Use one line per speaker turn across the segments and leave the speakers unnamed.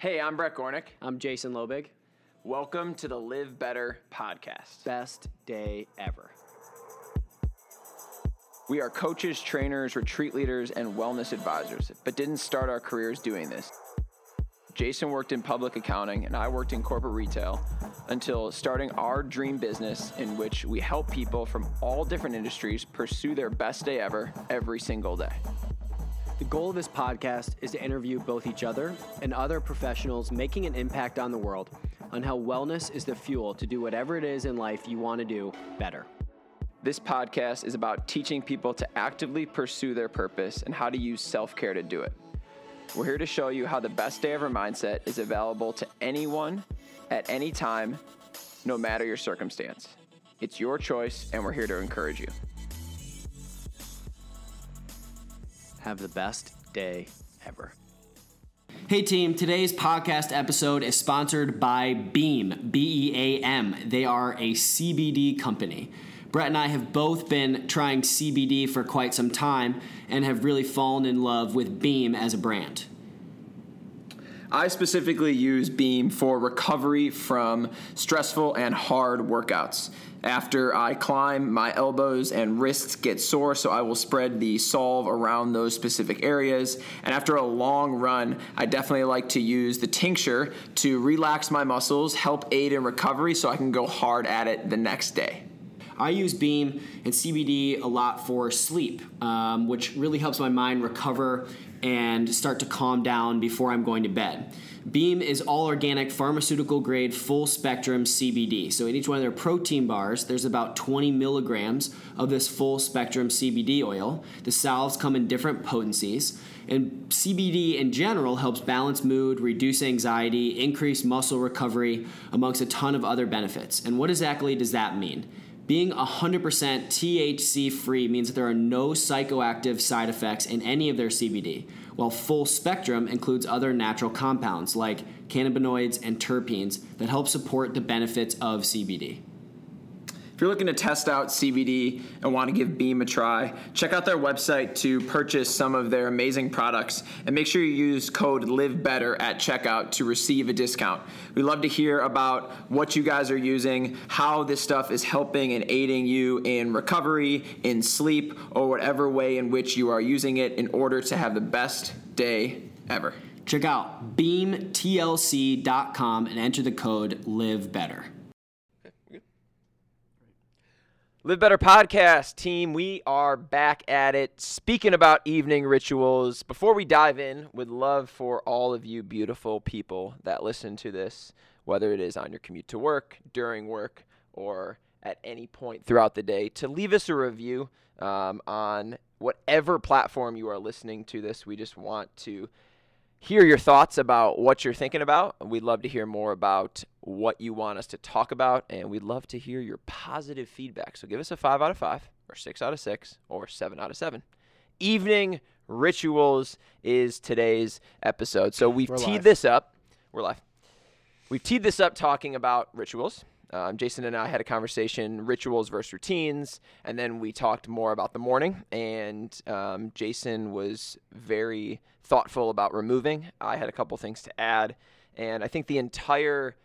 Hey, I'm Brett Gornick.
I'm Jason Lobig.
Welcome to the Live Better podcast.
Best day ever.
We are coaches, trainers, retreat leaders, and wellness advisors, but didn't start our careers doing this. Jason worked in public accounting, and I worked in corporate retail until starting our dream business in which we help people from all different industries pursue their best day ever every single day.
The goal of this podcast is to interview both each other and other professionals making an impact on the world on how wellness is the fuel to do whatever it is in life you want to do better.
This podcast is about teaching people to actively pursue their purpose and how to use self care to do it. We're here to show you how the best day ever mindset is available to anyone at any time, no matter your circumstance. It's your choice, and we're here to encourage you.
Have the best day ever.
Hey team, today's podcast episode is sponsored by Beam, B E A M. They are a CBD company. Brett and I have both been trying CBD for quite some time and have really fallen in love with Beam as a brand.
I specifically use Beam for recovery from stressful and hard workouts. After I climb, my elbows and wrists get sore, so I will spread the salve around those specific areas. And after a long run, I definitely like to use the tincture to relax my muscles, help aid in recovery, so I can go hard at it the next day.
I use Beam and CBD a lot for sleep, um, which really helps my mind recover and start to calm down before I'm going to bed. Beam is all organic, pharmaceutical grade, full spectrum CBD. So in each one of their protein bars, there's about 20 milligrams of this full spectrum CBD oil. The salves come in different potencies. And CBD in general helps balance mood, reduce anxiety, increase muscle recovery, amongst a ton of other benefits. And what exactly does that mean? Being 100% THC free means that there are no psychoactive side effects in any of their CBD, while full spectrum includes other natural compounds like cannabinoids and terpenes that help support the benefits of CBD.
If you're looking to test out CBD and want to give Beam a try, check out their website to purchase some of their amazing products and make sure you use code LIVEBETTER at checkout to receive a discount. We'd love to hear about what you guys are using, how this stuff is helping and aiding you in recovery, in sleep, or whatever way in which you are using it in order to have the best day ever.
Check out beamtlc.com and enter the code LIVEBETTER.
Live Better Podcast team, we are back at it. Speaking about evening rituals, before we dive in, would love for all of you beautiful people that listen to this, whether it is on your commute to work, during work, or at any point throughout the day, to leave us a review um, on whatever platform you are listening to this. We just want to hear your thoughts about what you're thinking about. We'd love to hear more about what you want us to talk about, and we'd love to hear your positive feedback. So give us a five out of five, or six out of six, or seven out of seven. Evening rituals is today's episode. So we've
We're
teed
live.
this up. We're live. We've teed this up talking about rituals. Um, Jason and I had a conversation, rituals versus routines, and then we talked more about the morning. And um, Jason was very thoughtful about removing. I had a couple things to add, and I think the entire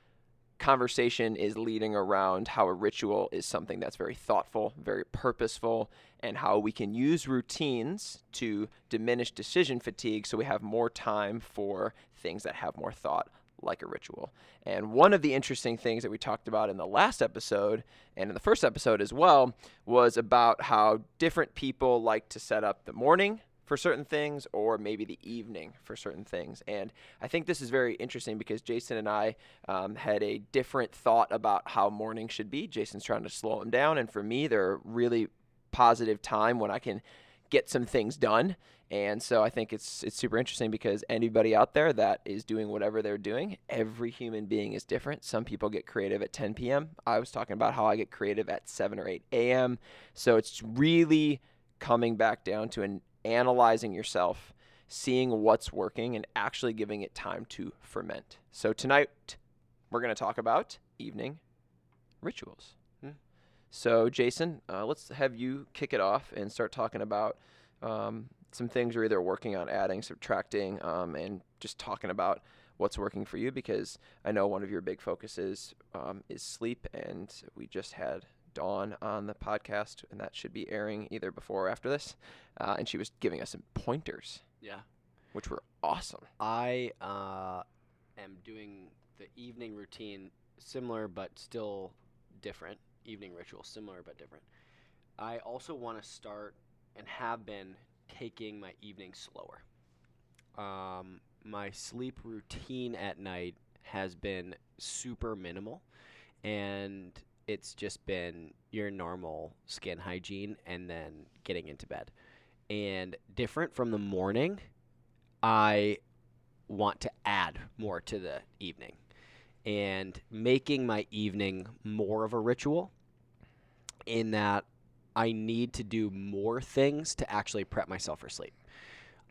conversation is leading around how a ritual is something that's very thoughtful, very purposeful, and how we can use routines to diminish decision fatigue so we have more time for things that have more thought like a ritual. And one of the interesting things that we talked about in the last episode and in the first episode as well was about how different people like to set up the morning for certain things or maybe the evening for certain things. And I think this is very interesting because Jason and I um, had a different thought about how morning should be. Jason's trying to slow him down. And for me, they're a really positive time when I can get some things done. And so I think it's it's super interesting because anybody out there that is doing whatever they're doing, every human being is different. Some people get creative at 10 p.m. I was talking about how I get creative at 7 or 8 a.m. So it's really coming back down to an analyzing yourself, seeing what's working, and actually giving it time to ferment. So tonight we're going to talk about evening rituals. So, Jason, uh, let's have you kick it off and start talking about um, some things you're either working on adding, subtracting, um, and just talking about what's working for you because I know one of your big focuses um, is sleep, and we just had Dawn on the podcast, and that should be airing either before or after this. Uh, and she was giving us some pointers,
Yeah.
which were awesome.
I uh, am doing the evening routine similar but still different. Evening ritual similar but different. I also want to start and have been taking my evening slower. Um, my sleep routine at night has been super minimal, and it's just been your normal skin hygiene and then getting into bed. And different from the morning, I want to add more to the evening and making my evening more of a ritual in that I need to do more things to actually prep myself for sleep.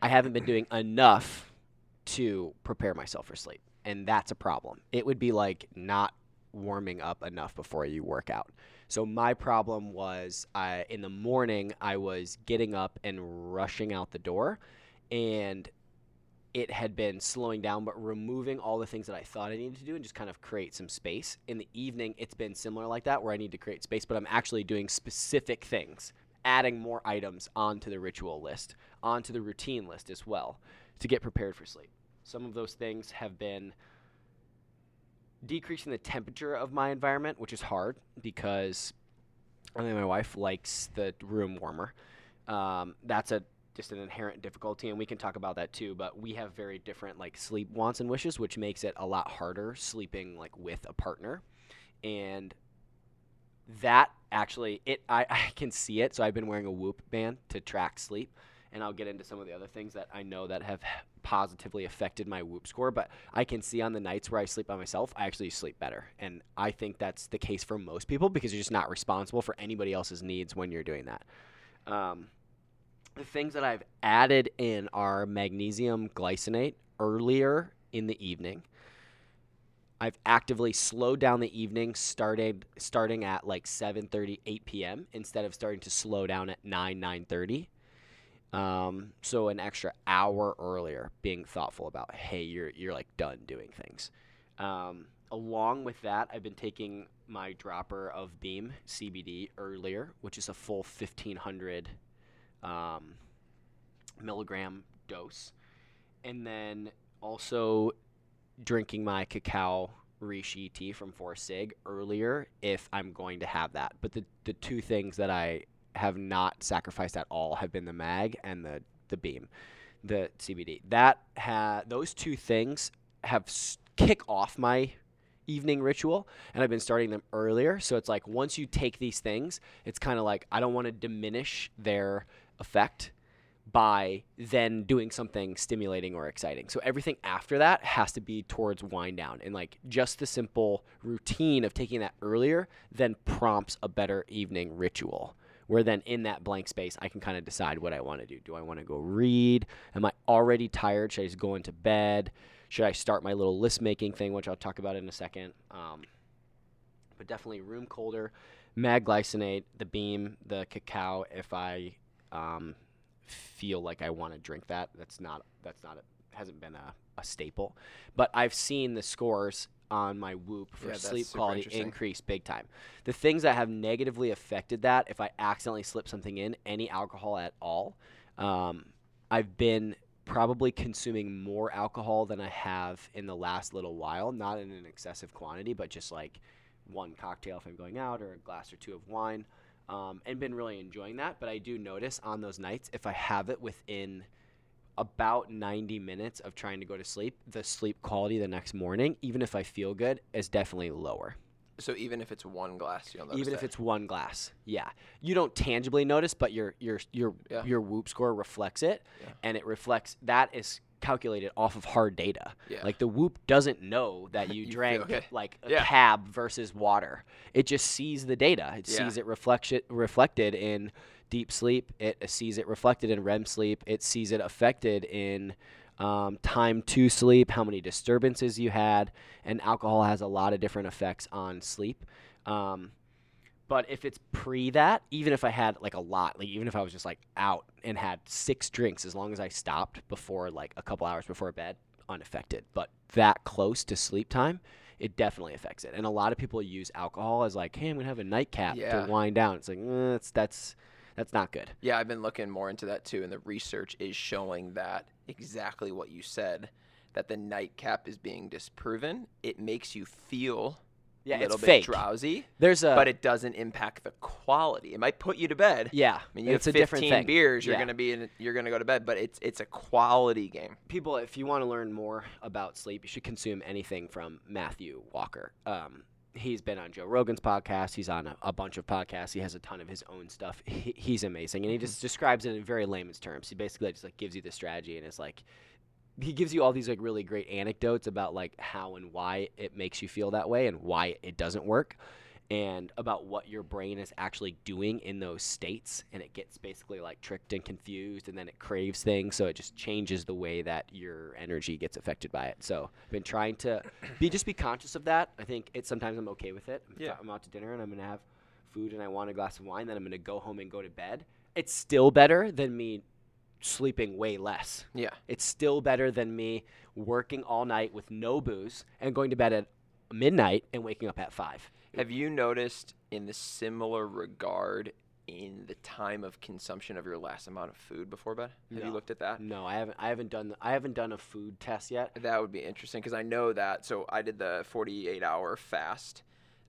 I haven't been doing enough to prepare myself for sleep, and that's a problem. It would be like not warming up enough before you work out. So my problem was in the morning I was getting up and rushing out the door and it had been slowing down but removing all the things that I thought I needed to do and just kind of create some space. In the evening it's been similar like that where I need to create space but I'm actually doing specific things, adding more items onto the ritual list, onto the routine list as well to get prepared for sleep. Some of those things have been decreasing the temperature of my environment, which is hard because I think my wife likes the room warmer. Um, that's a just an inherent difficulty, and we can talk about that too. But we have very different like sleep wants and wishes, which makes it a lot harder sleeping like with a partner, and that actually it I, I can see it. So I've been wearing a Whoop band to track sleep, and I'll get into some of the other things that I know that have positively affected my Whoop score. But I can see on the nights where I sleep by myself, I actually sleep better, and I think that's the case for most people because you're just not responsible for anybody else's needs when you're doing that. Um, the things that I've added in are magnesium glycinate earlier in the evening. I've actively slowed down the evening, started starting at like 7:30, 8 p.m. instead of starting to slow down at 9, 9:30. Um, so an extra hour earlier, being thoughtful about, hey, you're you're like done doing things. Um, along with that, I've been taking my dropper of Beam CBD earlier, which is a full 1500 um, milligram dose, and then also drinking my cacao reishi tea from Four Sig earlier if I'm going to have that. But the the two things that I have not sacrificed at all have been the mag and the the beam, the CBD. That ha those two things have s- kick off my evening ritual and I've been starting them earlier. So it's like once you take these things, it's kind of like I don't want to diminish their effect by then doing something stimulating or exciting. So everything after that has to be towards wind down and like just the simple routine of taking that earlier then prompts a better evening ritual. Where then in that blank space, I can kind of decide what I want to do. Do I want to go read? Am I already tired? Should I just go into bed? Should I start my little list making thing, which I'll talk about in a second? Um, but definitely room colder, mag glycinate, the beam, the cacao. If I um, feel like I want to drink that, that's not that's not a, hasn't been a, a staple. But I've seen the scores on my Whoop for
Yeah,
sleep quality increase big time. The things that have negatively affected that, if I accidentally slip something in, any alcohol at all, um, I've been probably consuming more alcohol than I have in the last little while. Not in an excessive quantity, but just like one cocktail if I'm going out or a glass or two of wine. Um, and been really enjoying that. But I do notice on those nights, if I have it within about 90 minutes of trying to go to sleep, the sleep quality the next morning, even if I feel good, is definitely lower.
So even if it's one glass, you'll notice
even if
that.
it's one glass, yeah, you don't tangibly notice, but your your your
Yeah.
your Whoop score reflects it,
Yeah.
and it reflects that is calculated off of hard data.
Yeah.
Like the Whoop doesn't know that you,
You
drank
good.
like a
Yeah.
cab versus water. It just sees the data. It sees it reflection reflected in deep sleep. It sees it reflected in REM sleep. It sees it affected in um, time to sleep, how many disturbances you had, and alcohol has a lot of different effects on sleep. Um, but if it's pre that, even if I had like a lot, like even if I was just like out and had six drinks, as long as I stopped before like a couple hours before bed, unaffected. But that close to sleep time, it definitely affects it. And a lot of people use alcohol as like, hey, I'm gonna have a nightcap
Yeah.
to wind down. It's like mm, that's that's that's not good.
Yeah, I've been looking more into that too, and the research is showing that exactly what you said that the nightcap is being disproven. It makes you feel
Yeah,
a little bit
fake.
drowsy,
There's a
but it doesn't impact the quality. It might put you to bed.
yeah.
I mean, you
it's
have
a different
15
thing.
beers, you're
Yeah.
gonna be in, you're gonna go to bed, but it's it's a quality game.
people, if you want to learn more about sleep, you should consume anything from Matthew Walker. Um, he's been on Joe Rogan's podcast. He's on a, a bunch of podcasts. He has a ton of his own stuff. He, he's amazing, and he mm-hmm. just describes it in very layman's terms. He basically just like gives you the strategy, and it's like he gives you all these like really great anecdotes about like how and why it makes you feel that way and why it doesn't work and about what your brain is actually doing in those states and it gets basically like tricked and confused and then it craves things so it just changes the way that your energy gets affected by it so i've been trying to be just be conscious of that i think it's sometimes i'm okay with it
Yeah.
i'm out to dinner and i'm gonna have food and i want a glass of wine then i'm gonna go home and go to bed it's still better than me sleeping way less
Yeah.
it's still better than me working all night with no booze and going to bed at midnight and waking up at five.
Have you noticed in the similar regard in the time of consumption of your last amount of food before bed? Have you looked at that?
No, I haven't. I haven't done. I haven't done a food test yet.
That would be interesting because I know that. So I did the 48 hour fast.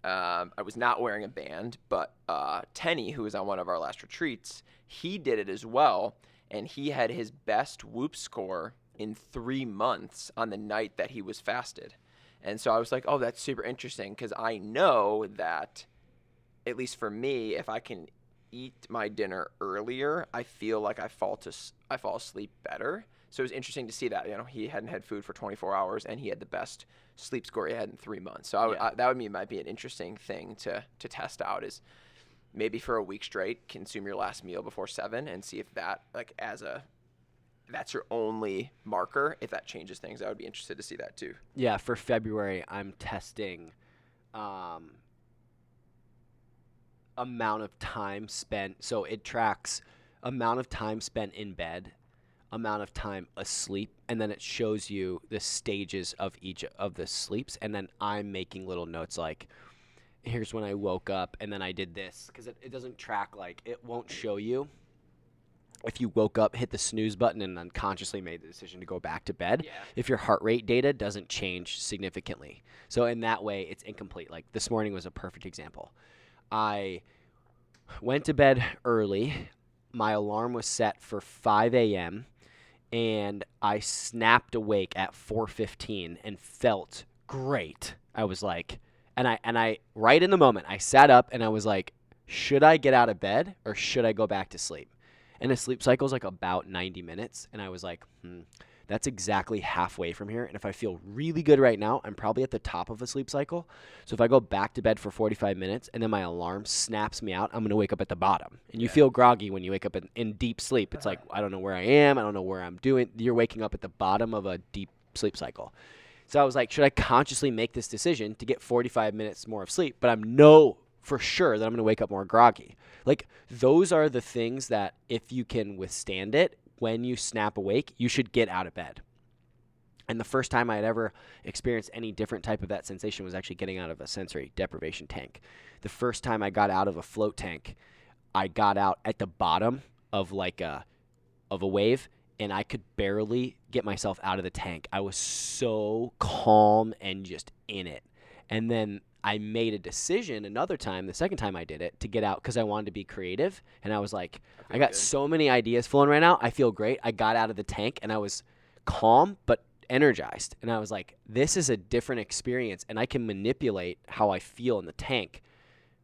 Um, I was not wearing a band, but uh, Tenny, who was on one of our last retreats, he did it as well. And he had his best whoop score in three months on the night that he was fasted. And so I was like, oh, that's super interesting because I know that, at least for me, if I can eat my dinner earlier, I feel like I fall to I fall asleep better. So it was interesting to see that. You know, he hadn't had food for 24 hours, and he had the best sleep score he had in three months. So I would,
Yeah.
I, that would mean might be an interesting thing to to test out. Is maybe for a week straight, consume your last meal before seven, and see if that like as a that's your only marker. If that changes things, I would be interested to see that too.
Yeah, for February, I'm testing um, amount of time spent. So it tracks amount of time spent in bed, amount of time asleep, and then it shows you the stages of each of the sleeps. And then I'm making little notes like, here's when I woke up, and then I did this because it, it doesn't track like it won't show you. If you woke up, hit the snooze button, and unconsciously made the decision to go back to bed,
Yeah.
if your heart rate data doesn't change significantly. So in that way, it's incomplete. Like this morning was a perfect example. I went to bed early. My alarm was set for 5 a.m. and I snapped awake at 4:15 and felt great. I was like, and I and I right in the moment I sat up and I was like, should I get out of bed or should I go back to sleep? And a sleep cycle is like about 90 minutes, and I was like, hmm, that's exactly halfway from here. And if I feel really good right now, I'm probably at the top of a sleep cycle. So if I go back to bed for 45 minutes and then my alarm snaps me out, I'm going to wake up at the bottom. And you feel groggy when you wake up in, in deep sleep. It's like, I don't know where I am. I don't know where I'm doing. You're waking up at the bottom of a deep sleep cycle. So I was like, should I consciously make this decision to get 45 minutes more of sleep? But I'm no for sure that I'm going to wake up more groggy. Like those are the things that if you can withstand it, when you snap awake, you should get out of bed. And the first time I had ever experienced any different type of that sensation was actually getting out of a sensory deprivation tank. The first time I got out of a float tank, I got out at the bottom of like a of a wave and I could barely get myself out of the tank. I was so calm and just in it. And then I made a decision another time, the second time I did it, to get out because I wanted to be creative. And I was like, I got
good.
so many ideas flowing right now. I feel great. I got out of the tank and I was calm but energized. And I was like, this is a different experience and I can manipulate how I feel in the tank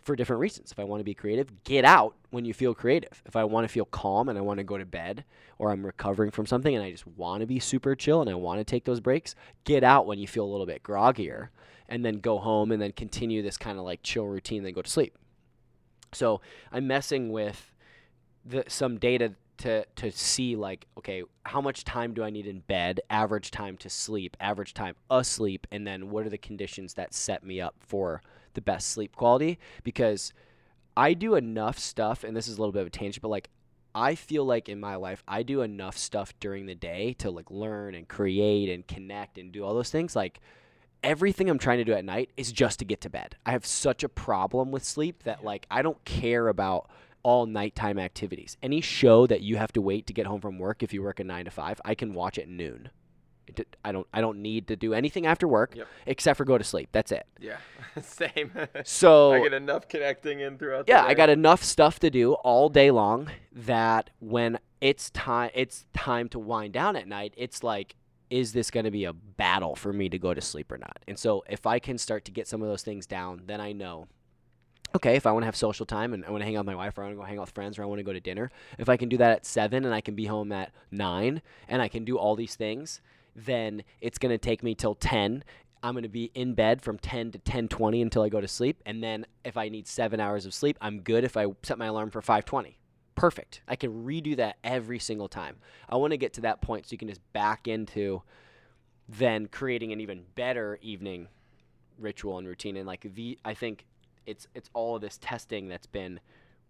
for different reasons. If I want to be creative, get out when you feel creative. If I want to feel calm and I want to go to bed or I'm recovering from something and I just want to be super chill and I want to take those breaks, get out when you feel a little bit groggier and then go home and then continue this kind of like chill routine then go to sleep. So I'm messing with the, some data to, to see like, okay, how much time do I need in bed, average time to sleep, average time asleep, and then what are the conditions that set me up for the best sleep quality? Because I do enough stuff, and this is a little bit of a tangent, but like I feel like in my life I do enough stuff during the day to like learn and create and connect and do all those things. Like everything I'm trying to do at night is just to get to bed. I have such a problem with sleep that like I don't care about all nighttime activities. Any show that you have to wait to get home from work if you work a 9 to 5, I can watch at noon. I don't I don't need to do anything after work
Yep.
except for go to sleep. That's it.
Yeah, same.
So
I get enough connecting in throughout.
yeah, I got enough stuff to do all day long that when it's time it's time to wind down at night, it's like is this going to be a battle for me to go to sleep or not? And so if I can start to get some of those things down, then I know okay, if I want to have social time and I want to hang out with my wife or I want to go hang out with friends or I want to go to dinner, if I can do that at 7 and I can be home at 9 and I can do all these things, then it's going to take me till 10 I'm going to be in bed from 10 to 10:20 until I go to sleep and then if I need 7 hours of sleep, I'm good if I set my alarm for 5:20. Perfect. I can redo that every single time. I want to get to that point so you can just back into then creating an even better evening ritual and routine. And like the I think it's it's all of this testing that's been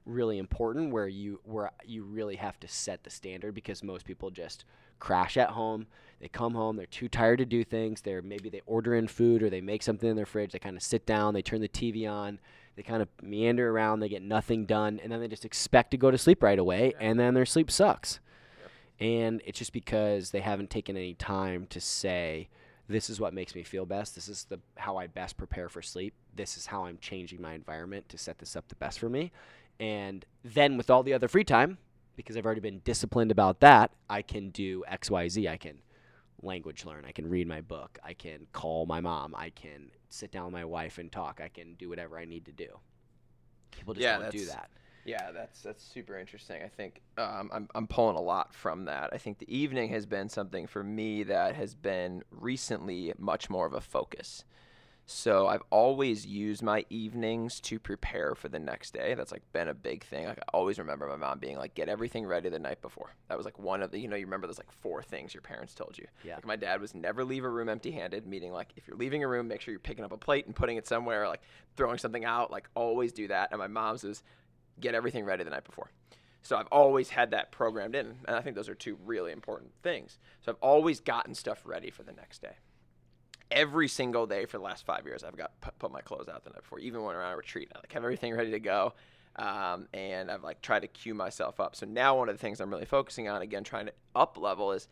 really important where you where you really have to set the standard because most people just crash at home. They come home they're too tired to do things. They're maybe they order in food or they make something in their fridge. They kind of sit down they turn the tv on they kind of meander around they get nothing done and then they just expect to go to sleep right away and then their sleep sucks. And it's just because they haven't taken any time to say this is what makes me feel best. This is the how i best prepare for sleep. This is how i'm changing my environment to set this up the best for me. And then with all the other free time because i've already been disciplined about that i can do xyz i can language learn i can read my book i can call my mom i can sit down with my wife and talk i can do whatever i need to do people just
Yeah,
don't do that
Yeah, that's that's super interesting. I think um, I'm I'm pulling a lot from that. I think the evening has been something for me that has been recently much more of a focus. So I've always used my evenings to prepare for the next day. That's like been a big thing. Like I always remember my mom being like, "Get everything ready the night before." That was like one of the you know you remember those like four things your parents told you.
Yeah.
Like my dad was never leave a room empty-handed. Meaning like if you're leaving a room, make sure you're picking up a plate and putting it somewhere. Like throwing something out. Like always do that. And my mom's was get everything ready the night before. So I've always had that programmed in, and I think those are two really important things. So I've always gotten stuff ready for the next day. Every single day for the last five years, I've got put, my clothes out the night before. Even when on a retreat, I like have everything ready to go, um, and I've like tried to cue myself up. So now one of the things I'm really focusing on, again, trying to up level is,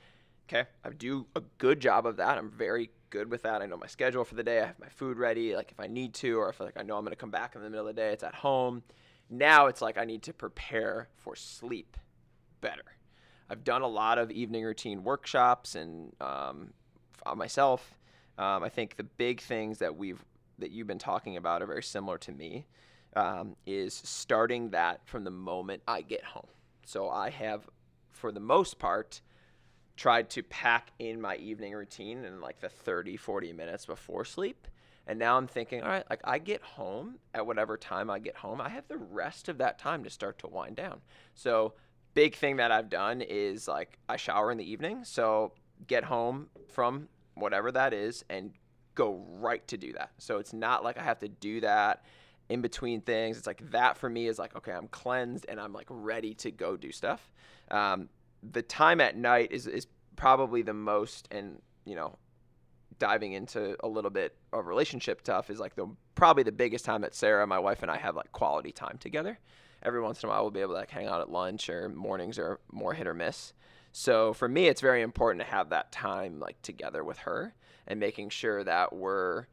okay, I do a good job of that. I'm very good with that. I know my schedule for the day. I have my food ready, like if I need to, or if like I know I'm going to come back in the middle of the day, it's at home. Now it's like I need to prepare for sleep better. I've done a lot of evening routine workshops and um, myself. Um, I think the big things that we've that you've been talking about are very similar to me. Um, is starting that from the moment I get home. So I have, for the most part, tried to pack in my evening routine in like the 30, 40 minutes before sleep. And now I'm thinking, all right, like I get home at whatever time I get home, I have the rest of that time to start to wind down. So, big thing that I've done is like I shower in the evening. So, get home from whatever that is and go right to do that. So, it's not like I have to do that in between things. It's like that for me is like, okay, I'm cleansed and I'm like ready to go do stuff. Um, the time at night is, is probably the most, and you know, diving into a little bit of relationship stuff is like the probably the biggest time that Sarah, my wife, and I have like quality time together. Every once in a while, we'll be able to like hang out at lunch, or mornings are more hit or miss. So for me, it's very important to have that time like together with her and making sure that we're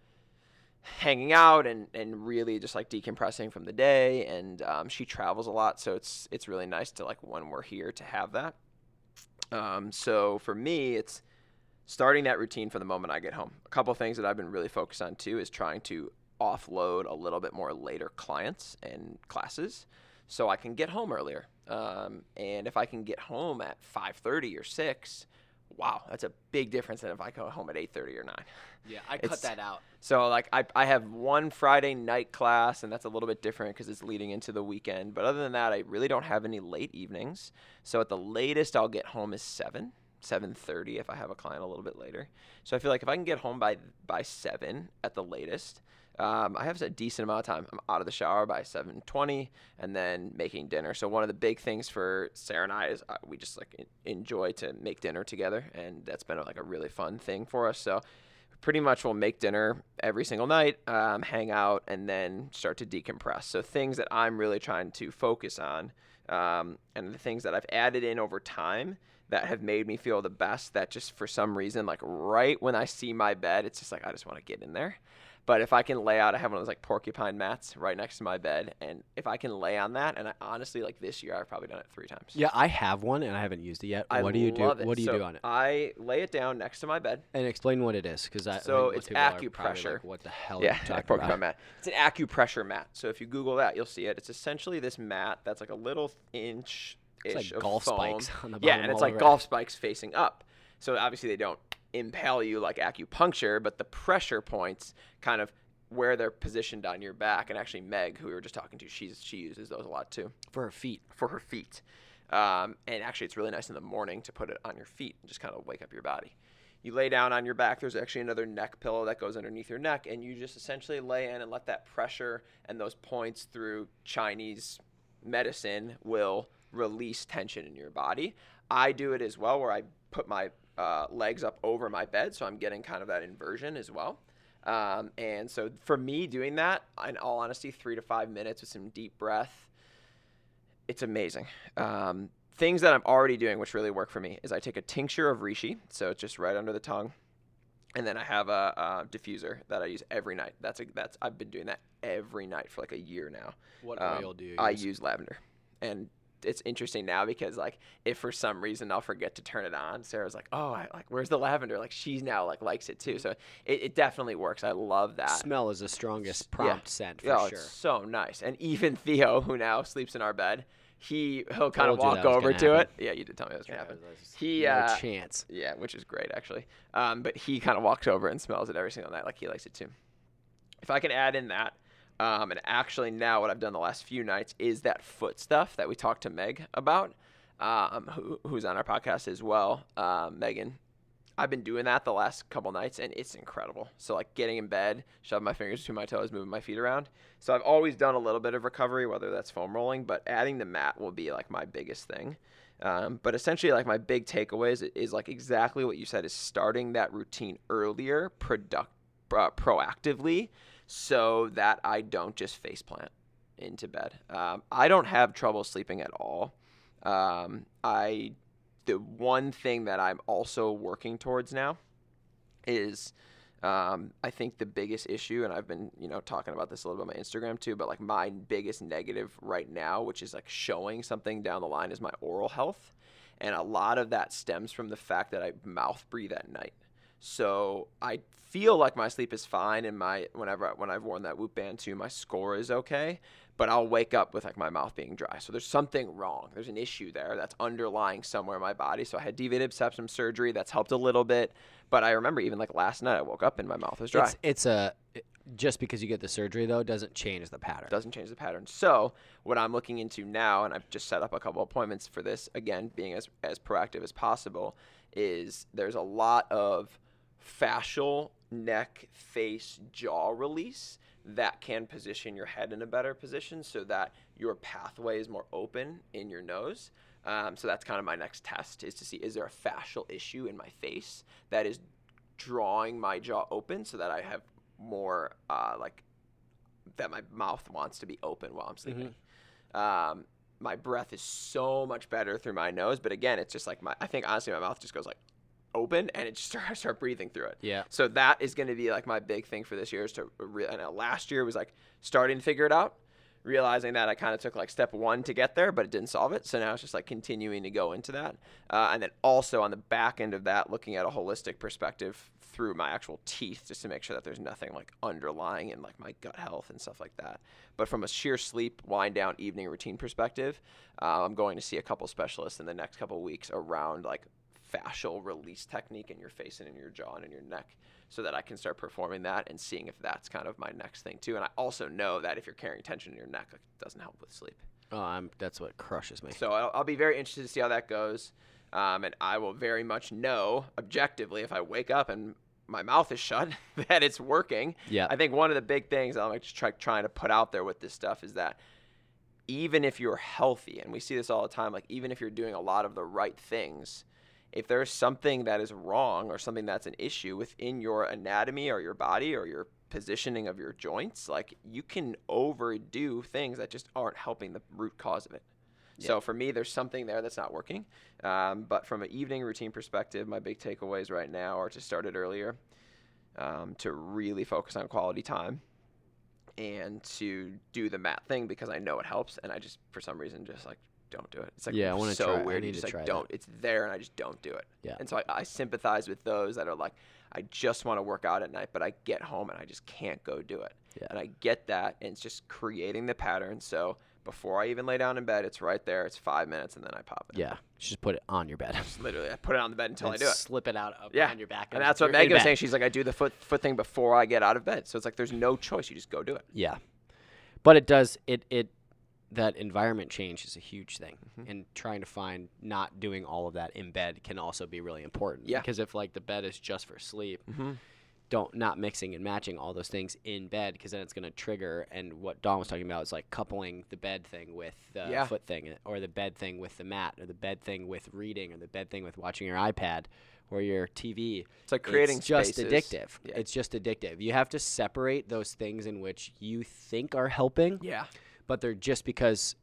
hanging out and, and really just like decompressing from the day. And um, she travels a lot, so it's it's really nice to like when we're here to have that. Um, so for me, it's starting that routine from the moment I get home. A couple things that I've been really focused on too is trying to offload a little bit more later clients and classes so I can get home earlier. Um, and if I can get home at 5:30 or 6, wow, that's a big difference than if I go home at 8:30 or 9.
yeah i
It's-
cut that out
So like I, I have one Friday night class and that's a little bit different because it's leading into the weekend. But other than that, I really don't have any late evenings. So at the latest I'll get home is seven, seven thirty if I have a client a little bit later. So I feel like if I can get home by by seven at the latest, um, I have a decent amount of time. I'm out of the shower by 7:20, and then making dinner. So one of the big things for Sarah and I is uh, we just like enjoy to make dinner together, and that's been like a really fun thing for us. So pretty much we'll make dinner every single night, um, hang out, and then start to decompress. So things that I'm really trying to focus on, um, and the things that I've added in over time that have made me feel the best. That just for some reason, like right when I see my bed, it's just like I just want to get in there. But if I can lay out, I have one of those like porcupine mats right next to my bed, and if I can lay on that, and I honestly like this year, I've probably done it three times.
Yeah, I have one and I haven't used it yet.
I
what do you do?
it.
What do you
So
do on it?
I lay it down next to my bed.
And explain what it is, because I.
So it's
people are probably
acupressure.
Like, what the hell?
Yeah,
are
porcupine
about?
mat. It's an acupressure mat. So if you Google that, you'll see it. It's essentially this mat that's like a little inch
It's like
of
golf
foam.
spikes on the bottom.
Yeah, and it's like golf spikes facing up. So obviously they don't impale you like acupuncture, but the pressure points kind of where they're positioned on your back. And actually, Meg, who we were just talking to, she's she uses those a lot too
for her feet.
for her feet. Um, and actually, it's really nice in the morning to put it on your feet and just kind of wake up your body. You lay down on your back. There's actually another neck pillow that goes underneath your neck, and you just essentially lay in and let that pressure and those points through Chinese medicine will release tension in your body. I do it as well, where I put my uh, legs up over my bed, so I'm getting kind of that inversion as well. Um, and so for me, doing that, in all honesty, three to five minutes with some deep breath, it's amazing. Um, things that I'm already doing, which really work for me, is I take a tincture of reishi, so it's just right under the tongue, and then I have a, a diffuser that I use every night. That's a, that's I've been doing that every night for like a year now.
What
Um,
oil do you use?
I use lavender, and it's interesting now because like if for some reason I'll forget to turn it on, Sarah's like, "Oh, I, like where's the lavender?" Like she's now like likes it too, so it, it definitely works. I love that.
Smell is the strongest
Yeah.
prompt scent for
oh,
sure.
it's so nice. And even Theo, who now sleeps in our bed, he he'll kind of walk over
gonna happen.
it. Yeah, you did tell me that was gonna happen.
there's
He,
no
uh,
chance.
Yeah, which is great actually. Um, but he kind of walks over and smells it every single night, like he likes it too. If I can add in that, um, and actually now what I've done the last few nights is that foot stuff that we talked to Meg about, um, who, who's on our podcast as well, um, Megan. I've been doing that the last couple nights, and it's incredible. So like getting in bed, shoving my fingers between my toes, moving my feet around. So I've always done a little bit of recovery, whether that's foam rolling, but adding the mat will be like my biggest thing. Um, but essentially, like my big takeaways is, is like exactly what you said: is starting that routine earlier, product, uh, proactively, so that I don't just faceplant into bed. Um, I don't have trouble sleeping at all. Um, I the one thing that I'm also working towards now is um, I think the biggest issue, and I've been you know talking about this a little bit on my Instagram too, but like my biggest negative right now, which is like showing something down the line, is my oral health, and a lot of that stems from the fact that I mouth breathe at night. So I feel like my sleep is fine, and my whenever when I've worn that Whoop Band too, my score is okay. But I'll wake up with like my mouth being dry. So there's something wrong. There's an issue there that's underlying somewhere in my body. So I had deviated septum surgery. That's helped a little bit. But I remember even like last night, I woke up and my mouth was dry.
It's it's a just because you get the surgery though doesn't change the pattern.
doesn't change the pattern. So what I'm looking into now, and I've just set up a couple appointments for this. Again, being as as proactive as possible, is there's a lot of fascial neck, face, jaw release that can position your head in a better position so that your pathway is more open in your nose. Um, so that's kind of my next test is to see is there a fascial issue in my face that is drawing my jaw open so that I have more uh, like that my mouth wants to be open while I'm sleeping. Um, my breath is so much better through my nose, but again, it's just like my. I think honestly, my mouth just goes like open, and it just start, I start breathing through it.
Yeah.
So that is going to be like my big thing for this year is to. Re- I know last year was like starting to figure it out, realizing that I kind of took like step one to get there, but it didn't solve it. So now it's just like continuing to go into that, uh, and then also on the back end of that, looking at a holistic perspective through my actual teeth, just to make sure that there's nothing like underlying in like my gut health and stuff like that. But from a sheer sleep, wind down, evening routine perspective, uh, I'm going to see a couple specialists in the next couple weeks around like fascial release technique in your face and in your jaw and in your neck so that I can start performing that and seeing if that's kind of my next thing too. And I also know that if you're carrying tension in your neck, like, it doesn't help with sleep.
Oh, I'm, that's what crushes me.
So I'll, I'll be very interested to see how that goes. Um, and I will very much know objectively if I wake up and my mouth is shut, that it's working.
Yeah.
I think one of the big things I'm like just try, trying to put out there with this stuff is that even if you're healthy, and we see this all the time, like even if you're doing a lot of the right things, if there's something that is wrong or something that's an issue within your anatomy or your body or your positioning of your joints, like you can overdo things that just aren't helping the root cause of it. So for me, there's something there that's not working. Um, but from an evening routine perspective, my big takeaways right now are to start it earlier, um, to really focus on quality time, and to do the mat thing because I know it helps, and I just for some reason just like don't do it. It's like
Yeah, I wanna
so
try- I
weird.
need
you just
to
like
try that.
don't. It's there, and I just don't do it.
Yeah.
And so I, I sympathize with those that are like, I just want to work out at night, but I get home and I just can't go do it.
Yeah.
And I get that, and it's just creating the pattern. So before I even lay down in bed, it's right there. It's five minutes, and then I pop it.
Yeah. Just put it on your bed.
Literally, I put it on the bed until I do it.
Slip it out up
Yeah.
on your back.
And that's what
you're in
Meg was saying. She's like, I do the foot foot thing before I get out of bed. So it's like there's no choice. You just go do it.
Yeah, but it does it it that environment change is a huge thing,
Mm-hmm.
and trying to find not doing all of that in bed can also be really important.
Yeah.
because if like the bed is just for sleep,
Mm-hmm.
don't not mixing and matching all those things in bed because then it's going to trigger. And what Dawn was talking about is like coupling the bed thing with the
Yeah.
foot thing, uh, or the bed thing with the mat, or the bed thing with reading, or the bed thing with watching your iPad or your TV.
It's like creating
it's just
spaces.
addictive.
Yeah.
It's just addictive. You have to separate those things in which you think are helping,
Yeah.
But they're just because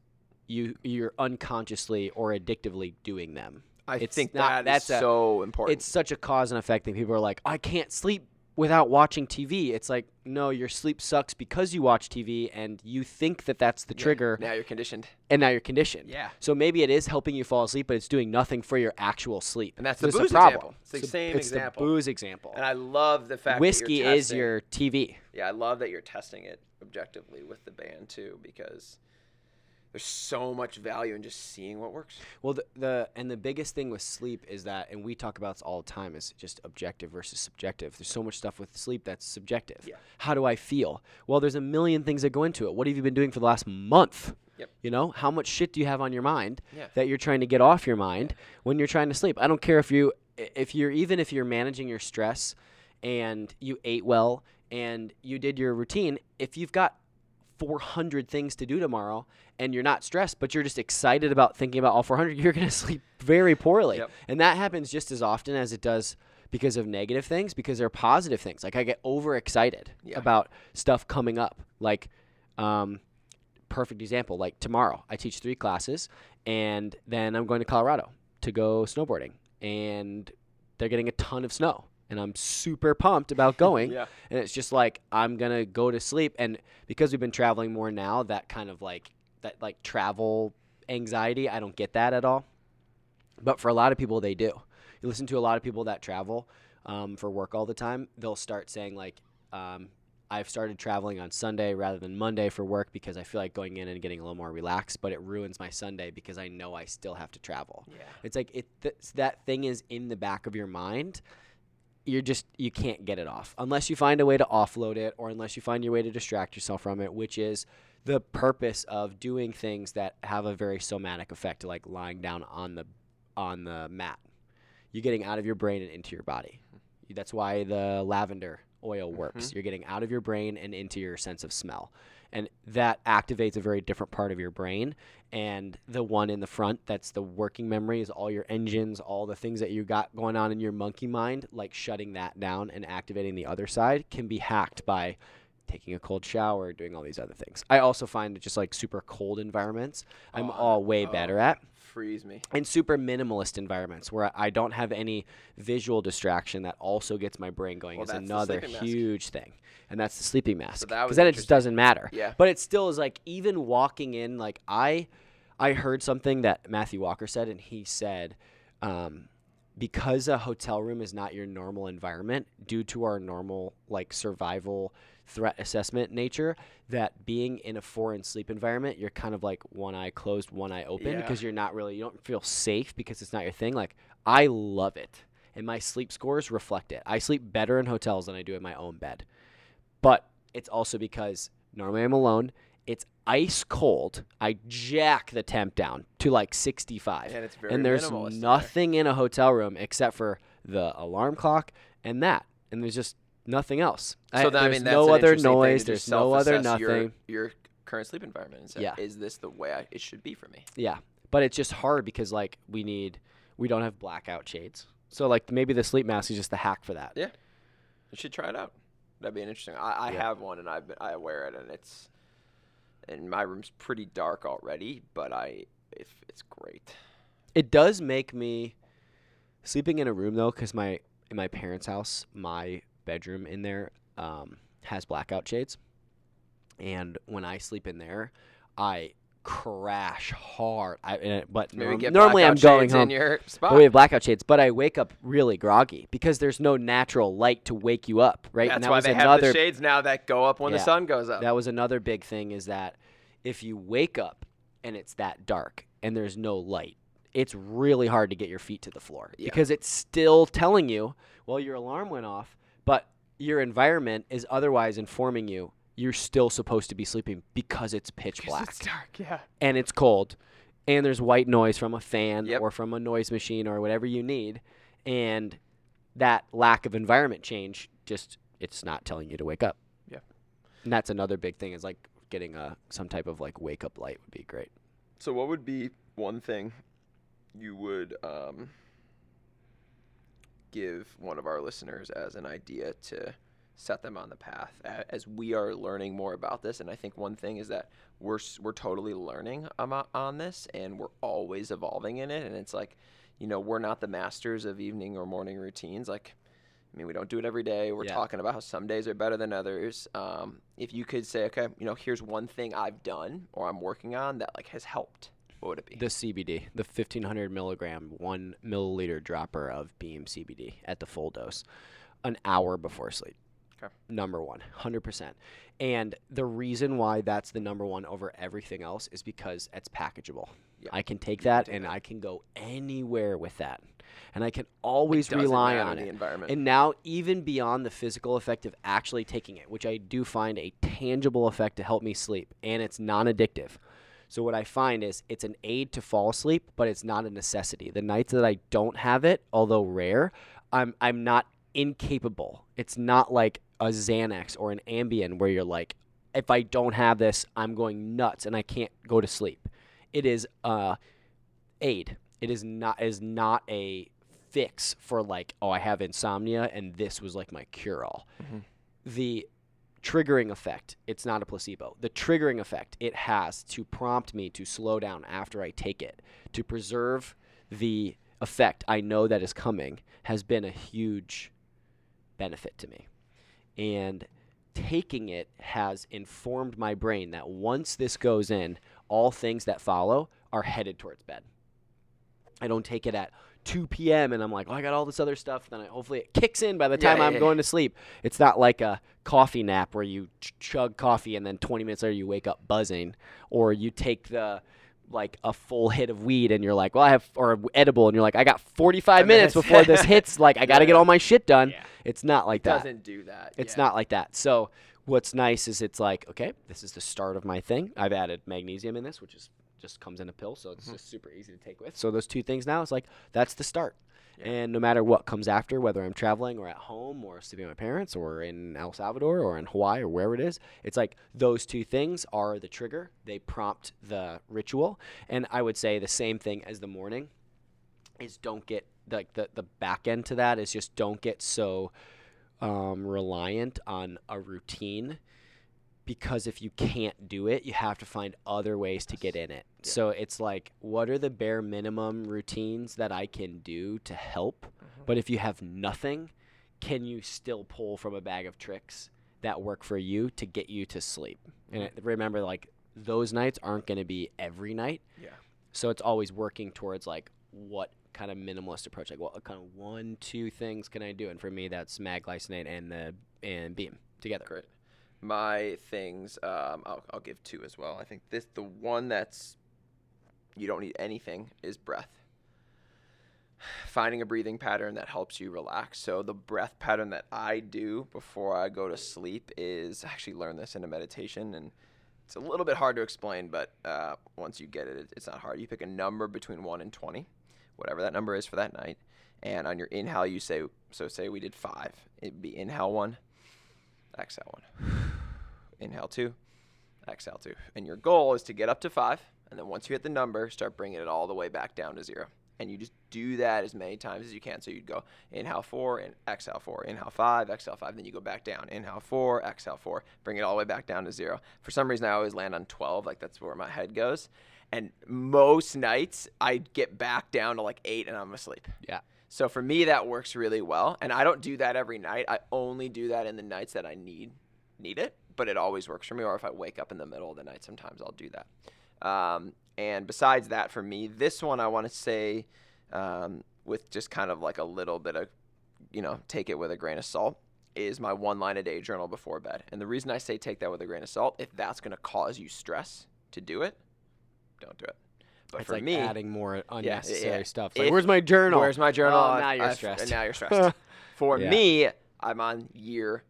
you you're unconsciously or addictively doing them.
I
It's
think
not-
that is
that's a-
so important.
It's such a cause and effect thing. People are like, I can't sleep without watching TV. It's like, no, your sleep sucks because you watch TV and you think that that's the
Yeah.
trigger,
Now you're conditioned.
and now you're conditioned.
Yeah.
So maybe it is helping you fall asleep, but it's doing nothing for your actual sleep.
And that's
So
the booze
problem.
example. It's the
So
same
it's
example.
the booze example.
And I love the fact
Whiskey is your TV.
Yeah, I love that you're testing it objectively with the band too, because there's so much value in just seeing what works.
Well, the, the and the biggest thing with sleep is that, and we talk about this all the time, is just objective versus subjective. There's so much stuff with sleep that's subjective.
Yeah.
How do I feel? Well, there's a million things that go into it. What have you been doing for the last month?
Yep.
You know, how much shit do you have on your mind
Yeah.
that you're trying to get off your mind when you're trying to sleep? I don't care if you, if you're even if you're managing your stress, and you ate well and you did your routine. If you've got 400 things to do tomorrow and you're not stressed but you're just excited about thinking about all 400 you're going to sleep very poorly
Yep.
and that happens just as often as it does because of negative things because there are positive things like i get overexcited
Yeah.
about stuff coming up like um, perfect example like tomorrow i teach three classes and then i'm going to colorado to go snowboarding and they're getting a ton of snow and i'm super pumped about going.
Yeah.
and it's just like i'm gonna go to sleep. And because we've been traveling more now that kind of like that like travel anxiety i don't get that at all. But for a lot of people they do. You listen to a lot of people that travel um, for work all the time they'll start saying like um, i've started traveling on sunday rather than monday for work because i feel like going in and getting a little more relaxed but it ruins my sunday because i know i still have to travel.
Yeah.
it's like it th- that thing is in the back of your mind you're just you can't get it off. Unless you find a way to offload it or unless you find your way to distract yourself from it which is the purpose of doing things that have a very somatic effect like lying down on the on the mat. You're getting out of your brain and into your body. That's why the lavender oil works. Mm-hmm. You're getting out of your brain and into your sense of smell. And that activates a very different part of your brain. And the one in the front that's the working memory is all your engines all the things that you got going on in your monkey mind like shutting that down and activating the other side can be hacked by taking a cold shower doing all these other things. I also find just like super cold environments i'm
Oh,
all way
oh.
better at
Freeze me.
and super minimalist environments where I don't have any visual distraction that also gets my brain going
Well,
is another huge thing. And that's the sleeping mask. Because then it just doesn't matter.
Yeah.
But it still is like even walking in, like I I heard something that Matthew Walker said, and he said, um, because a hotel room is not your normal environment due to our normal like survival threat assessment nature that being in a foreign sleep environment you're kind of like one eye closed one eye open
Yeah.
because you're not really you don't feel safe because it's not your thing. Like i love it and my sleep scores reflect it. I sleep better in hotels than i do in my own bed. But it's also because normally i'm alone. It's ice cold. I jack the temp down to like 65
And it's very
and there's
in there.
nothing in a hotel room except for the alarm clock and that. And there's just nothing else.
So then, I
there's
mean, that's
no other
interesting thing to
noise. There's no other nothing.
Your, your current sleep environment. Say,
Yeah.
Is this the way I, it should be for me?
Yeah, but it's just hard because like we need we don't have blackout shades. So like maybe the sleep mask is just the hack for that.
Yeah. You should try it out. That'd be interesting. I, I
Yeah.
have one and I've been, I wear it and it's and my room's pretty dark already, but I if it's great.
It does make me sleeping in a room though, because my in my parents' house, my bedroom in there um, has blackout shades, and when I sleep in there, I crash hard. I uh, but norm- normally I'm going home.
in your spot.
We have blackout shades, but I wake up really groggy because there's no natural light to wake you up, right?
That's
and that
why
was
they
another
have the shades now that go up when
Yeah.
the sun goes up.
that was another big thing is that if you wake up and it's that dark and there's no light, it's really hard to get your feet to the floor
Yeah.
because it's still telling you, well, your alarm went off, but your environment is otherwise informing you you're still supposed to be sleeping because it's pitch black
It's dark, yeah.
and it's cold and there's white noise from a fan
Yep.
or from a noise machine or whatever you need and that lack of environment change just it's not telling you to wake up
Yeah.
and that's another big thing is like getting a some type of like wake up light would be great
So what would be one thing you would um, give one of our listeners as an idea to set them on the path as we are learning more about this and I think one thing is that we're we're totally learning on this and we're always evolving in it and it's like you know we're not the masters of evening or morning routines like I mean, we don't do it every day. We're
Yeah.
talking about how some days are better than others. Um, if you could say, okay, you know, here's one thing I've done or I'm working on that like has helped, what would it be?
the cbd the 1500 milligram one milliliter dropper of beam cbd at the full dose an hour before sleep
Okay.
number one 100% and the reason why that's the number one over everything else is because it's packageable
Yeah.
i can take that and i can go anywhere with that and i can always rely on
the
it
environment.
and now, even beyond the physical effect of actually taking it, which I do find a tangible effect to help me sleep, and it's non addictive. So, what I find is it's an aid to fall asleep, but it's not a necessity. The nights that I don't have it, although rare, I'm, I'm not incapable. It's not like a Xanax or an Ambien where you're like, if I don't have this, I'm going nuts and I can't go to sleep. It is uh, aid. It is not is not a fix for like, oh, I have insomnia and this was like my cure all.
Mhm.
The triggering effect, it's not a placebo. The triggering effect it has to prompt me to slow down after I take it, to preserve the effect I know that is coming has been a huge benefit to me. And taking it has informed my brain that once this goes in, all things that follow are headed towards bed. I don't take it at 2 p.m. and I'm like, oh, I got all this other stuff. Then I, hopefully it kicks in by the time
yeah,
I'm
yeah.
going to sleep. It's not like a coffee nap where you ch- chug coffee and then 20 minutes later you wake up buzzing, or you take the like a full hit of weed and you're like, well, I have or edible and you're like, I got 45 minutes before this hits. Like, I got to
Yeah.
get all my shit done.
Yeah.
It's not like
it
that.
doesn't do that.
It's
yeah.
not like that. So what's nice is it's like, okay, this is the start of my thing. I've added magnesium in this, which is just comes in a pill, so it's
Mhm.
just super easy to take with. So those two things now, it's like that's the start.
Yeah.
And no matter what comes after, whether I'm traveling or at home or sleeping with my parents or in El Salvador or in Hawaii or wherever it is, it's like those two things are the trigger. They prompt the ritual. And I would say the same thing as the morning is don't get like the, the back end to that is just don't get so um, reliant on a routine because if you can't do it, you have to find other ways to get in it. So it's like, what are the bare minimum routines that I can do to help?
Mhm.
But if you have nothing, can you still pull from a bag of tricks that work for you to get you to sleep? And remember, like, those nights aren't going to be every night.
Yeah.
So it's always working towards like what kind of minimalist approach, like what kind of one, two things can I do? And for me, that's mag glycinate and the and beam together.
Great. My things, um, I'll, I'll give two as well. I think this, the one that's you don't need anything is breath. Finding a breathing pattern that helps you relax. So the breath pattern that I do before I go to sleep is I actually learn this in a meditation, and it's a little bit hard to explain, but uh, once you get it, it, it's not hard. You pick a number between one and twenty. whatever that number is for that night. And on your inhale, you say, so say we did five. It'd be inhale one, exhale one. inhale two, exhale two. And your goal is to get up to five. And then once you hit the number, start bringing it all the way back down to zero. And you just do that as many times as you can. So you'd go inhale four and exhale four, inhale five, exhale five. Then you go back down, inhale four, exhale four, bring it all the way back down to zero. For some reason, I always land on 12. Like that's where my head goes. And most nights, I get back down to like eight and I'm asleep.
Yeah.
So for me, that works really well. And I don't do that every night. I only do that in the nights that I need need it. But it always works for me. Or if I wake up in the middle of the night, sometimes I'll do that. Um, and besides that, for me, this one I want to say um, with just kind of like a little bit of, you know, take it with a grain of salt is my one line a day journal before bed. And the reason I say take that with a grain of salt, if that's going to cause you stress to do it, don't do it. But
it's
for
like
me,
adding more unnecessary
yeah.
stuff. Like,
If-
where's my journal?
Where's my journal?
Oh, now you're
I've-
stressed.
Now you're stressed. For
Yeah.
me, I'm on year.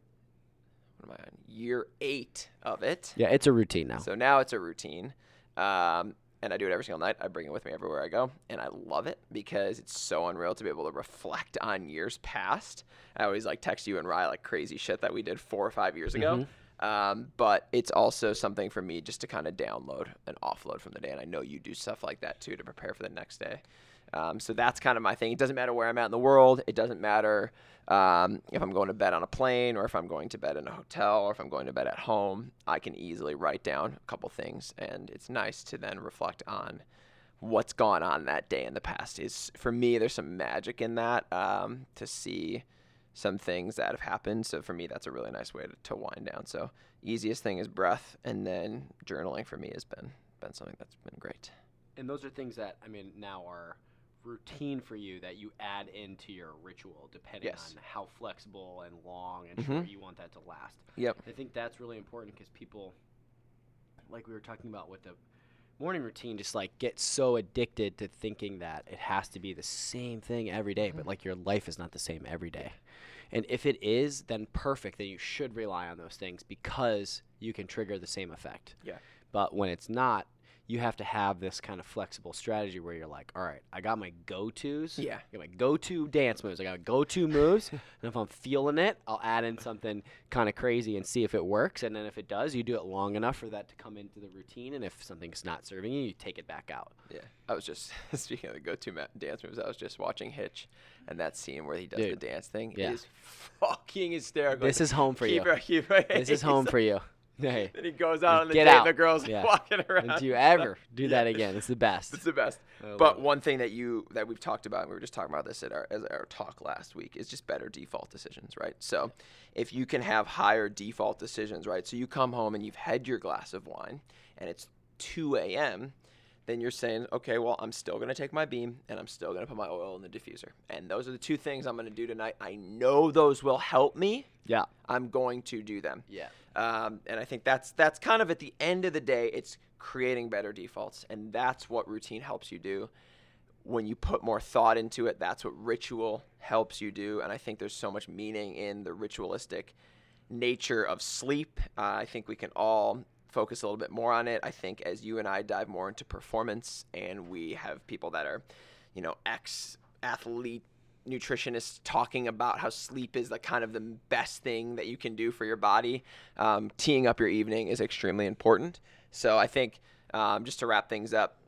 On? Year eight of it.
yeah, it's a routine now.
So now it's a routine, um, and I do it every single night. I bring it with me everywhere I go, and I love it because it's so unreal to be able to reflect on years past. I always like text you and Rye like crazy shit that we did four or five years ago.
Mm-hmm.
Um, but it's also something for me just to kind of download and offload from the day. And I know you do stuff like that too to prepare for the next day. Um, so that's kind of my thing. It doesn't matter where I'm at in the world. It doesn't matter um, if I'm going to bed on a plane or if I'm going to bed in a hotel or if I'm going to bed at home. I can easily write down a couple things, and it's nice to then reflect on what's gone on that day in the past. Is for me, there's some magic in that um, to see some things that have happened. So for me, that's a really nice way to, to wind down. So easiest thing is breath, and then journaling for me has been been something that's been great.
and those are things that I mean now are routine for you that you add into your ritual depending
Yes.
on how flexible and long and
Mhm.
short you want that to last.
Yep.
I think that's really important because people, like we were talking about with the morning routine, just like get so addicted to thinking that it has to be the same thing every day, but like your life is not the same every day. And if it is, then perfect. Then you should rely on those things because you can trigger the same effect.
Yeah.
But when it's not, you have to have this kind of flexible strategy where you're like, all right, I got my go tos.
Yeah.
I got my go to dance moves. I got go to moves. and if I'm feeling it, I'll add in something kind of crazy and see if it works. And then if it does, you do it long enough for that to come into the routine. And if something's not serving you, you take it back out.
Yeah, I was just speaking of the go-to ma- dance moves. I was just watching Hitch, and that scene where he does
Dude,
the dance thing
yeah.
is fucking hysterical.
This is home for
keep
you.
Keep.
This is home for you. Hey.
Then he goes out on the date,
out.
and the girls
Yeah.
walking around.
And Don't you ever do that
Yeah.
again. It's the best.
It's the best. But one thing that you that we've talked about, and we were just talking about this at our as our talk last week, is just better default decisions, right? So if you can have higher default decisions, right? So you come home and you've had your glass of wine, and it's 2 a.m. Then you're saying, okay, well, I'm still gonna take my beam and I'm still gonna put my oil in the diffuser, and those are the two things I'm gonna do tonight. I know those will help me.
Yeah.
I'm going to do them.
Yeah.
Um, and I think that's that's kind of at the end of the day, it's creating better defaults, and that's what routine helps you do. When you put more thought into it, that's what ritual helps you do. And I think there's so much meaning in the ritualistic nature of sleep. Uh, I think we can all focus a little bit more on it. I think as you and I dive more into performance, and we have people that are, you know, ex athlete nutritionists talking about how sleep is the kind of the best thing that you can do for your body. Um, teeing up your evening is extremely important. So I think um, just to wrap things up,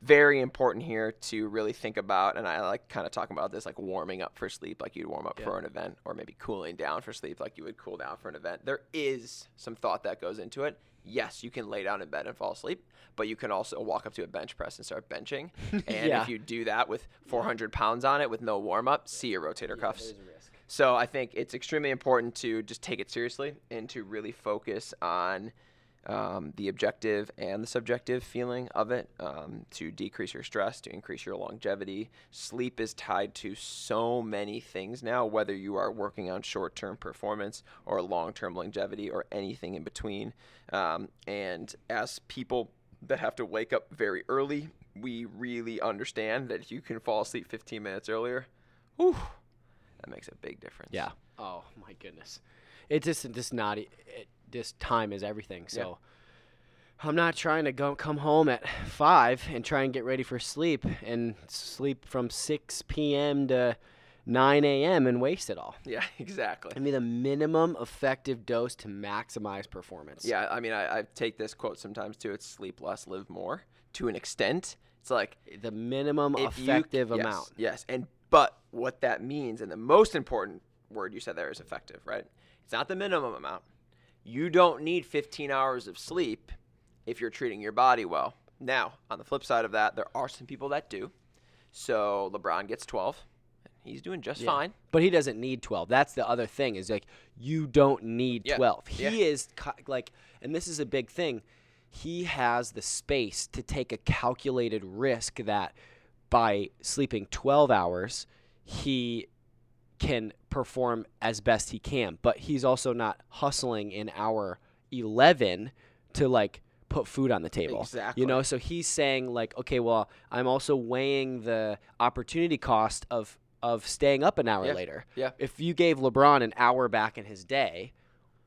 very important here to really think about, and I like kind of talking about this like warming up for sleep, like you'd warm up for an event, or maybe cooling down for sleep, like you would cool down for an event. There is some thought that goes into it. Yes, you can lay down in bed and fall asleep, but you can also walk up to a bench press and start benching. And
Yeah.
if you do that with 400 pounds on it with no warm up, see your rotator cuffs.
A risk.
So I think it's extremely important to just take it seriously and to really focus on um, the objective and the subjective feeling of it um, to decrease your stress, to increase your longevity. Sleep is tied to so many things now, whether you are working on short term performance or long term longevity or anything in between. Um, and as people that have to wake up very early, we really understand that if you can fall asleep 15 minutes earlier, whew, that makes a big difference.
Yeah. Oh my goodness. It's just just not e- it, just time is everything. So I'm not trying to go come home at five and try and get ready for sleep and sleep from 6 p.m. to 9 a.m. and waste it all.
Yeah, exactly.
I mean, the minimum effective dose to maximize performance.
Yeah, I mean, I, I take this quote sometimes too. It's sleep less, live more. To an extent, it's like
The minimum
if you-
effective
yes,
amount.
Yes, and but what that means, and the most important word you said there is effective, right? It's not the minimum amount. You don't need 15 hours of sleep if you're treating your body well. Now, on the flip side of that, there are some people that do. So LeBron gets 12. He's doing just
Yeah.
fine.
But he doesn't need 12. That's the other thing is like you don't need
Yeah.
12. He
Yeah.
is co- like and this is a big thing. He has the space to take a calculated risk that by sleeping 12 hours, he can perform as best he can, but he's also not hustling in hour 11 to like put food on the table.
Exactly.
You know, so he's saying like, okay, well, I'm also weighing the opportunity cost of of staying up an hour
Yeah.
later.
Yeah.
If you gave LeBron an hour back in his day,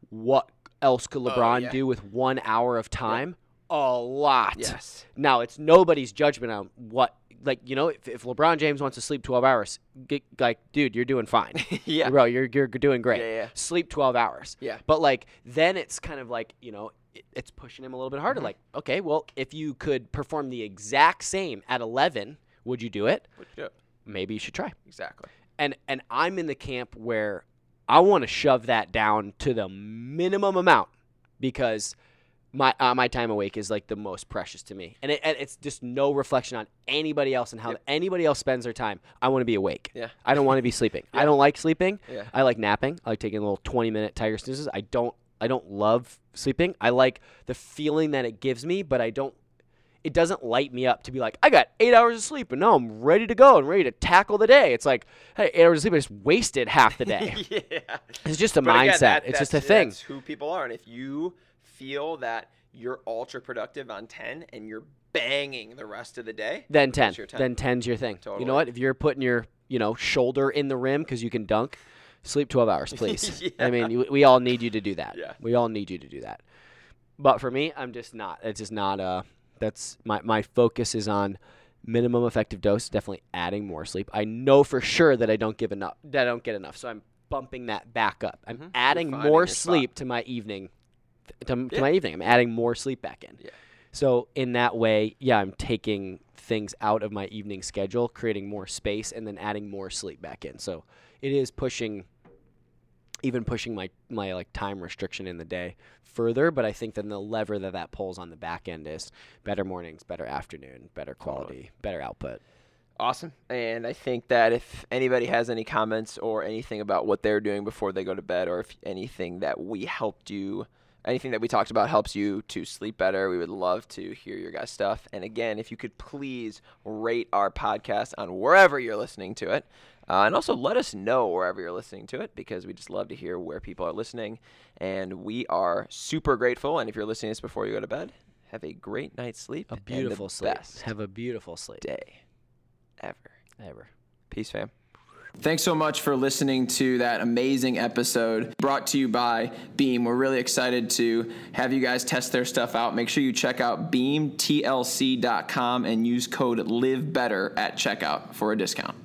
what else could oh, LeBron
Oh, yeah.
do with 1 hour of time? A lot.
Yes.
Now it's nobody's judgment on what like you know if, if LeBron James wants to sleep 12 hours, get, like dude, you're doing fine.
Yeah.
bro, you're you're doing great.
Yeah, yeah.
Sleep 12 hours.
Yeah.
But like then it's kind of like you know it, it's pushing him a little bit harder.
Mm-hmm.
Like okay, well if you could perform the exact same at 11, would you do it?
Yeah.
Maybe you should try.
Exactly.
And and I'm in the camp where I want to shove that down to the minimum amount because my uh, my time awake is like the most precious to me, and, it, and it's just no reflection on anybody else and how
Yep.
anybody else spends their time. I want to be awake.
Yeah.
I don't want to be sleeping. I don't like sleeping.
Yeah.
I like napping. I like taking a little 20 minute tiger snoozes. I don't I don't love sleeping. I like the feeling that it gives me, but I don't it doesn't light me up to be like, I got eight hours of sleep and now I'm ready to go and ready to tackle the day. It's like, hey, eight hours of sleep, I just wasted half the day.
yeah.
it's just a
But
mindset.
again, that-
it's just a thing.
That's who people are, and if you feel that you're ultra productive on ten and you're banging the rest of the day,
Then 10.
that's your 10.
Then 10's your thing. You know what? If you're putting your, you know, shoulder in the rim because you can dunk, sleep 12 hours, please. I mean, we all need you to do that.
Yeah.
We all need you to do that. But for me, I'm just not. It's just not. Uh, that's my my focus is on minimum effective dose. Definitely adding more sleep. I know for sure that I don't give enough. That I don't get enough. So I'm bumping that back up. I'm
Mhm.
Adding more
your spot.
sleep to my evening. To, to
Yeah.
my evening, I'm adding more sleep back in.
Yeah.
So in that way, yeah, I'm taking things out of my evening schedule, creating more space, and then adding more sleep back in. So it is pushing, even pushing my my like time restriction in the day further. But I think then the lever that that pulls on the back end is better mornings, better afternoon, better quality, better output.
Awesome. And I think that if anybody has any comments or anything about what they're doing before they go to bed, or if anything that we helped you, anything that we talked about helps you to sleep better, we would love to hear your guys' stuff. And again, if you could please rate our podcast on wherever you're listening to it. Uh, and also let us know wherever you're listening to it because we just love to hear where people are listening. And we are super grateful. And if you're listening to this before you go to bed, have a great night's sleep.
A beautiful sleep. Have a beautiful sleep.
day ever.
Ever.
Peace, fam. Thanks so much for listening to that amazing episode brought to you by Beam. We're really excited to have you guys test their stuff out. Make sure you check out beamtlc.com and use code LIVEBETTER at checkout for a discount.